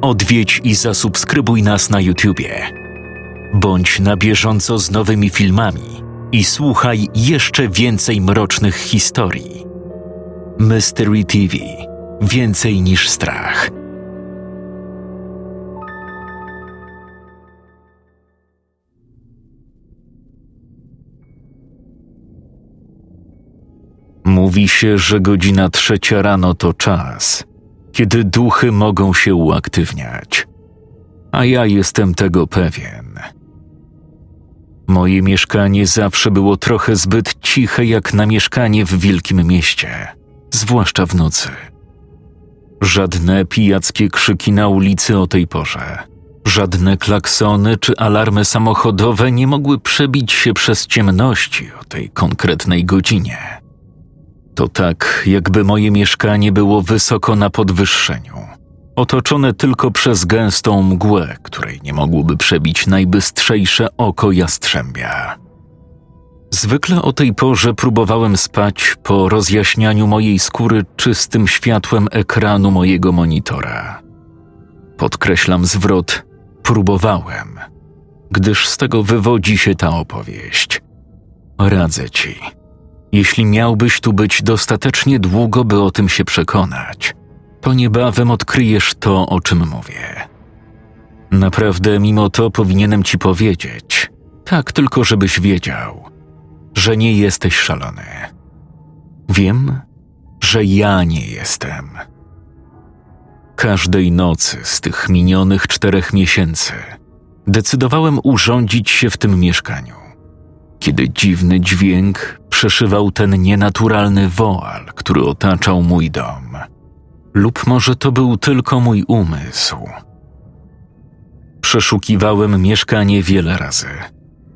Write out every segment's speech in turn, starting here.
odwiedź i zasubskrybuj nas na YouTubie. Bądź na bieżąco z nowymi filmami i słuchaj jeszcze więcej mrocznych historii. Mystery TV Więcej niż strach. Mówi się, że godzina trzecia rano to czas, kiedy duchy mogą się uaktywniać. A ja jestem tego pewien. Moje mieszkanie zawsze było trochę zbyt ciche jak na mieszkanie w wielkim mieście, zwłaszcza w nocy. Żadne pijackie krzyki na ulicy o tej porze, żadne klaksony czy alarmy samochodowe nie mogły przebić się przez ciemności o tej konkretnej godzinie. To tak, jakby moje mieszkanie było wysoko na podwyższeniu, otoczone tylko przez gęstą mgłę, której nie mogłoby przebić najbystrzejsze oko jastrzębia. Zwykle o tej porze próbowałem spać po rozjaśnianiu mojej skóry czystym światłem ekranu mojego monitora. Podkreślam zwrot próbowałem, gdyż z tego wywodzi się ta opowieść. Radzę ci jeśli miałbyś tu być dostatecznie długo, by o tym się przekonać, to niebawem odkryjesz to, o czym mówię. Naprawdę, mimo to powinienem ci powiedzieć, tak tylko żebyś wiedział, że nie jesteś szalony. Wiem, że ja nie jestem. Każdej nocy z tych minionych czterech miesięcy decydowałem urządzić się w tym mieszkaniu, kiedy dziwny dźwięk przeszywał ten nienaturalny woal, który otaczał mój dom. Lub może to był tylko mój umysł. Przeszukiwałem mieszkanie wiele razy,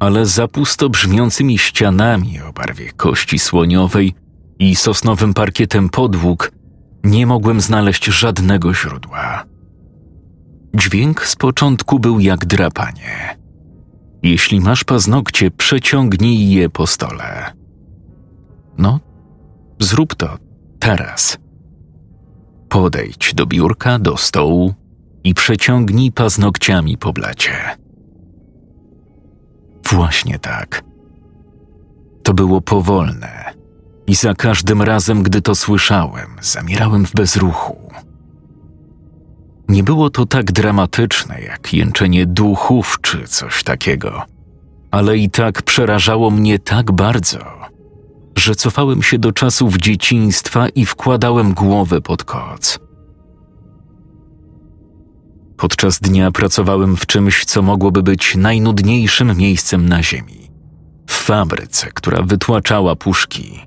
ale za pusto brzmiącymi ścianami o barwie kości słoniowej i sosnowym parkietem podłóg nie mogłem znaleźć żadnego źródła. Dźwięk z początku był jak drapanie. Jeśli masz paznokcie, przeciągnij je po stole. No, zrób to teraz. Podejdź do biurka, do stołu i przeciągnij paznokciami po blacie. Właśnie tak. To było powolne i za każdym razem, gdy to słyszałem, zamierałem w bezruchu. Nie było to tak dramatyczne jak jęczenie duchów czy coś takiego, ale i tak przerażało mnie tak bardzo, że cofałem się do czasów dzieciństwa i wkładałem głowę pod koc. Podczas dnia pracowałem w czymś, co mogłoby być najnudniejszym miejscem na ziemi w fabryce, która wytłaczała puszki.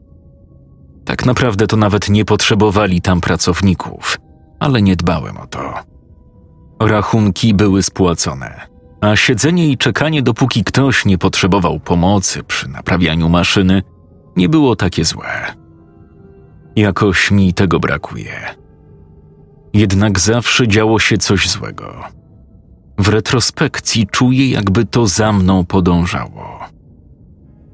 Tak naprawdę to nawet nie potrzebowali tam pracowników, ale nie dbałem o to. Rachunki były spłacone, a siedzenie i czekanie, dopóki ktoś nie potrzebował pomocy przy naprawianiu maszyny, nie było takie złe. Jakoś mi tego brakuje. Jednak zawsze działo się coś złego. W retrospekcji czuję, jakby to za mną podążało.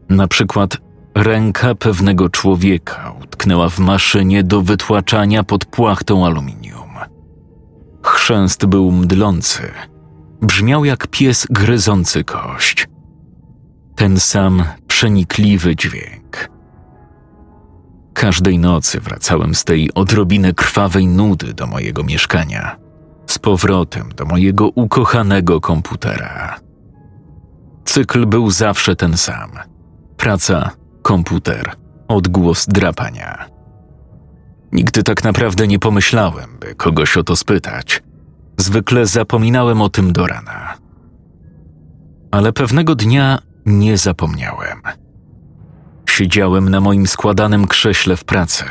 Na przykład ręka pewnego człowieka utknęła w maszynie do wytłaczania pod płachtą aluminium. Chrzęst był mdlący. Brzmiał jak pies gryzący kość. Ten sam przenikliwy dźwięk. Każdej nocy wracałem z tej odrobiny krwawej nudy do mojego mieszkania, z powrotem do mojego ukochanego komputera. Cykl był zawsze ten sam: praca, komputer, odgłos drapania. Nigdy tak naprawdę nie pomyślałem, by kogoś o to spytać. Zwykle zapominałem o tym do rana. Ale pewnego dnia nie zapomniałem. Siedziałem na moim składanym krześle w pracy,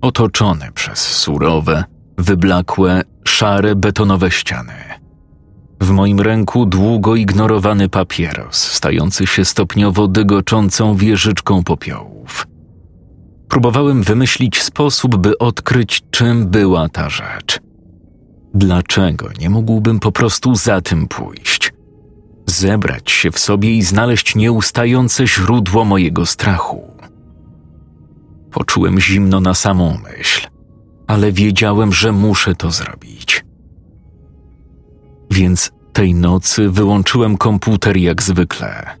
otoczony przez surowe, wyblakłe, szare betonowe ściany. W moim ręku długo ignorowany papieros, stający się stopniowo dygoczącą wieżyczką popiołów. Próbowałem wymyślić sposób, by odkryć, czym była ta rzecz. Dlaczego nie mógłbym po prostu za tym pójść? zebrać się w sobie i znaleźć nieustające źródło mojego strachu. Poczułem zimno na samą myśl, ale wiedziałem, że muszę to zrobić. Więc tej nocy wyłączyłem komputer jak zwykle.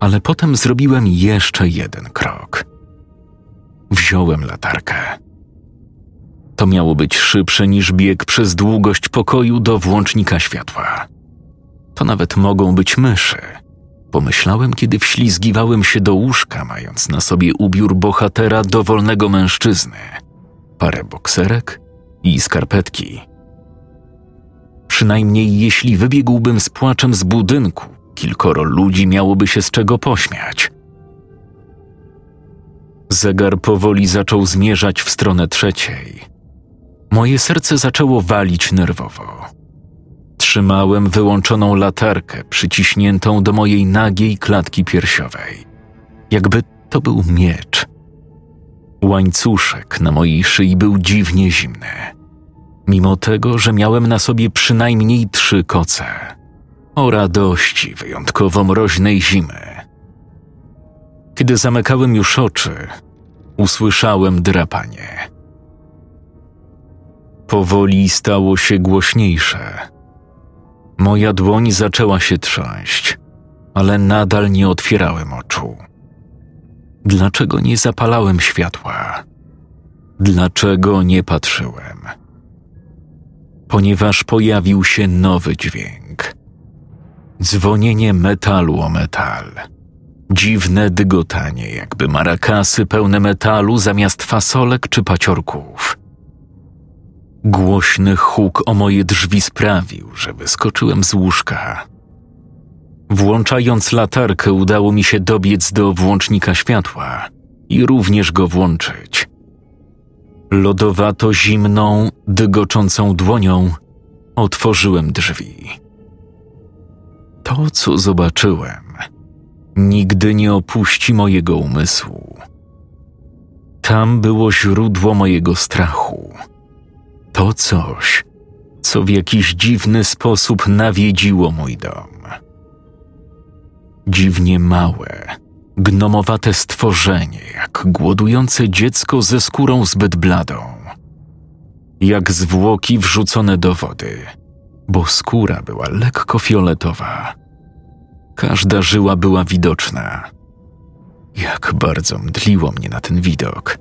Ale potem zrobiłem jeszcze jeden krok. Wziąłem latarkę. To miało być szybsze niż bieg przez długość pokoju do włącznika światła. To nawet mogą być myszy. Pomyślałem, kiedy wślizgiwałem się do łóżka, mając na sobie ubiór bohatera dowolnego mężczyzny, parę bokserek i skarpetki. Przynajmniej jeśli wybiegłbym z płaczem z budynku, kilkoro ludzi miałoby się z czego pośmiać. Zegar powoli zaczął zmierzać w stronę trzeciej. Moje serce zaczęło walić nerwowo. Trzymałem wyłączoną latarkę przyciśniętą do mojej nagiej klatki piersiowej. Jakby to był miecz. Łańcuszek na mojej szyi był dziwnie zimny, mimo tego, że miałem na sobie przynajmniej trzy koce. O radości wyjątkowo mroźnej zimy. Kiedy zamykałem już oczy, usłyszałem drapanie. Powoli stało się głośniejsze. Moja dłoń zaczęła się trząść, ale nadal nie otwierałem oczu. Dlaczego nie zapalałem światła? Dlaczego nie patrzyłem? Ponieważ pojawił się nowy dźwięk. Dzwonienie metalu o metal. Dziwne dygotanie, jakby marakasy pełne metalu zamiast fasolek czy paciorków. Głośny huk o moje drzwi sprawił, że wyskoczyłem z łóżka. Włączając latarkę, udało mi się dobiec do włącznika światła i również go włączyć. Lodowato zimną, dygoczącą dłonią otworzyłem drzwi. To, co zobaczyłem, nigdy nie opuści mojego umysłu. Tam było źródło mojego strachu. To coś, co w jakiś dziwny sposób nawiedziło mój dom. Dziwnie małe, gnomowate stworzenie, jak głodujące dziecko ze skórą zbyt bladą. Jak zwłoki wrzucone do wody, bo skóra była lekko fioletowa. Każda żyła była widoczna. Jak bardzo mdliło mnie na ten widok.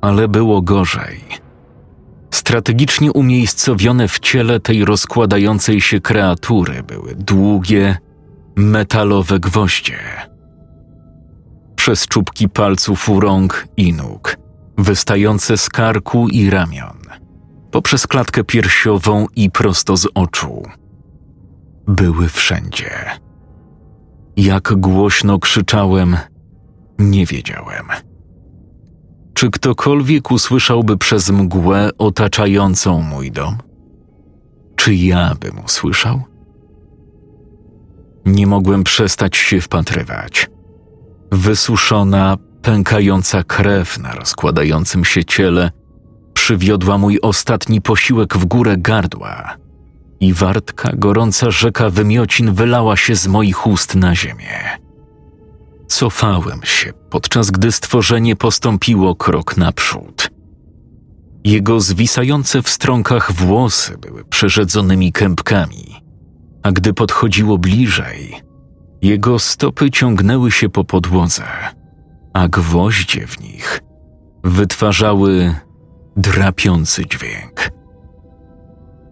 Ale było gorzej. Strategicznie umiejscowione w ciele tej rozkładającej się kreatury były długie, metalowe gwoździe. Przez czubki palców u rąk i nóg, wystające z karku i ramion, poprzez klatkę piersiową i prosto z oczu. Były wszędzie. Jak głośno krzyczałem, nie wiedziałem. Czy ktokolwiek usłyszałby przez mgłę otaczającą mój dom? Czy ja bym usłyszał? Nie mogłem przestać się wpatrywać. Wysuszona, pękająca krew na rozkładającym się ciele przywiodła mój ostatni posiłek w górę gardła i wartka, gorąca rzeka wymiocin wylała się z moich ust na ziemię. Cofałem się, podczas gdy stworzenie postąpiło krok naprzód. Jego zwisające w strąkach włosy były przerzedzonymi kępkami, a gdy podchodziło bliżej, jego stopy ciągnęły się po podłodze, a gwoździe w nich wytwarzały drapiący dźwięk.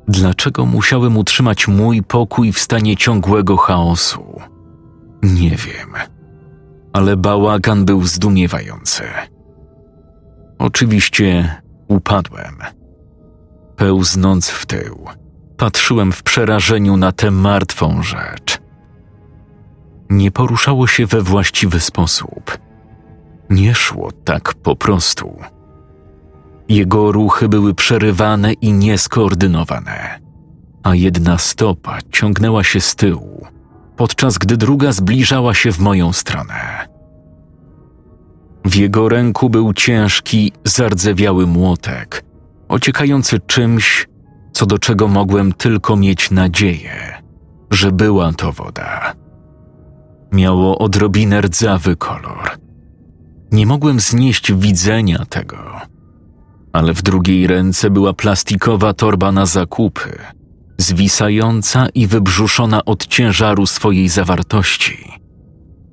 Dlaczego musiałem utrzymać mój pokój w stanie ciągłego chaosu? Nie wiem, ale bałagan był zdumiewający. Oczywiście upadłem. Pełznąc w tył, patrzyłem w przerażeniu na tę martwą rzecz. Nie poruszało się we właściwy sposób. Nie szło tak po prostu. Jego ruchy były przerywane i nieskoordynowane, a jedna stopa ciągnęła się z tyłu, podczas gdy druga zbliżała się w moją stronę. W jego ręku był ciężki, zardzewiały młotek, ociekający czymś, co do czego mogłem tylko mieć nadzieję, że była to woda. Miało odrobinę rdzawy kolor. Nie mogłem znieść widzenia tego, ale w drugiej ręce była plastikowa torba na zakupy, zwisająca i wybrzuszona od ciężaru swojej zawartości,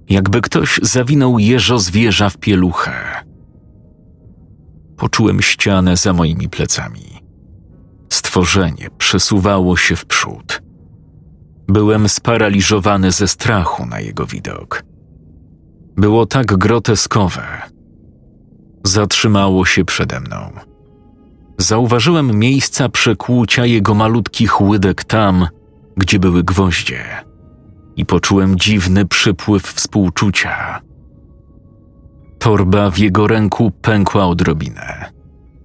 jakby ktoś zawinął jeżo zwierza w pieluchę. Poczułem ścianę za moimi plecami. Stworzenie przesuwało się w przód. Byłem sparaliżowany ze strachu na jego widok. Było tak groteskowe. Zatrzymało się przede mną. Zauważyłem miejsca przekłucia jego malutkich łydek tam, gdzie były gwoździe, i poczułem dziwny przypływ współczucia. Torba w jego ręku pękła odrobinę,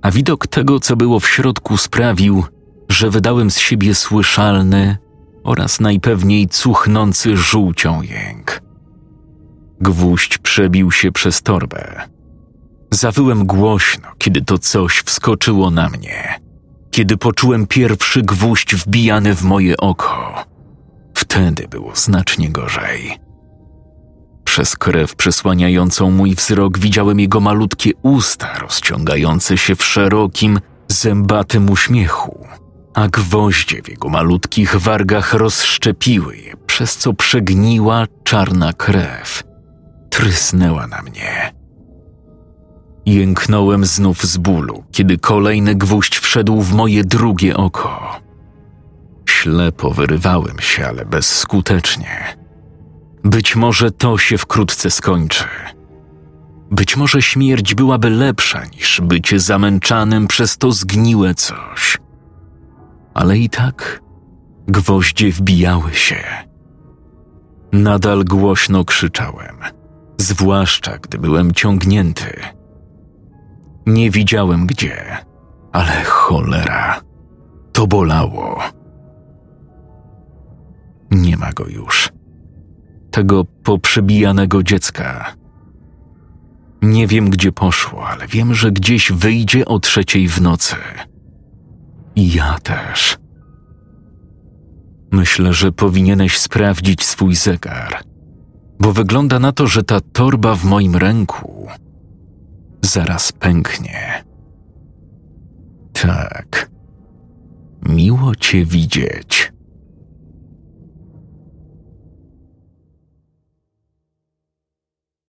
a widok tego, co było w środku, sprawił, że wydałem z siebie słyszalny oraz najpewniej cuchnący żółcią jęk. Gwóźdź przebił się przez torbę. Zawyłem głośno, kiedy to coś wskoczyło na mnie. Kiedy poczułem pierwszy gwóźdź wbijany w moje oko. Wtedy było znacznie gorzej. Przez krew przesłaniającą mój wzrok widziałem jego malutkie usta rozciągające się w szerokim, zębatym uśmiechu, a gwoździe w jego malutkich wargach rozszczepiły je, przez co przegniła czarna krew. Trysnęła na mnie. Jęknąłem znów z bólu, kiedy kolejny gwóźdź wszedł w moje drugie oko. Ślepo wyrywałem się, ale bezskutecznie. Być może to się wkrótce skończy. Być może śmierć byłaby lepsza niż bycie zamęczanym przez to zgniłe coś. Ale i tak gwoździe wbijały się. Nadal głośno krzyczałem, zwłaszcza gdy byłem ciągnięty. Nie widziałem gdzie, ale cholera, to bolało. Nie ma go już tego poprzebijanego dziecka. Nie wiem, gdzie poszło, ale wiem, że gdzieś wyjdzie o trzeciej w nocy. I ja też. Myślę, że powinieneś sprawdzić swój zegar, bo wygląda na to, że ta torba w moim ręku zaraz pęknie. Tak. Miło cię widzieć.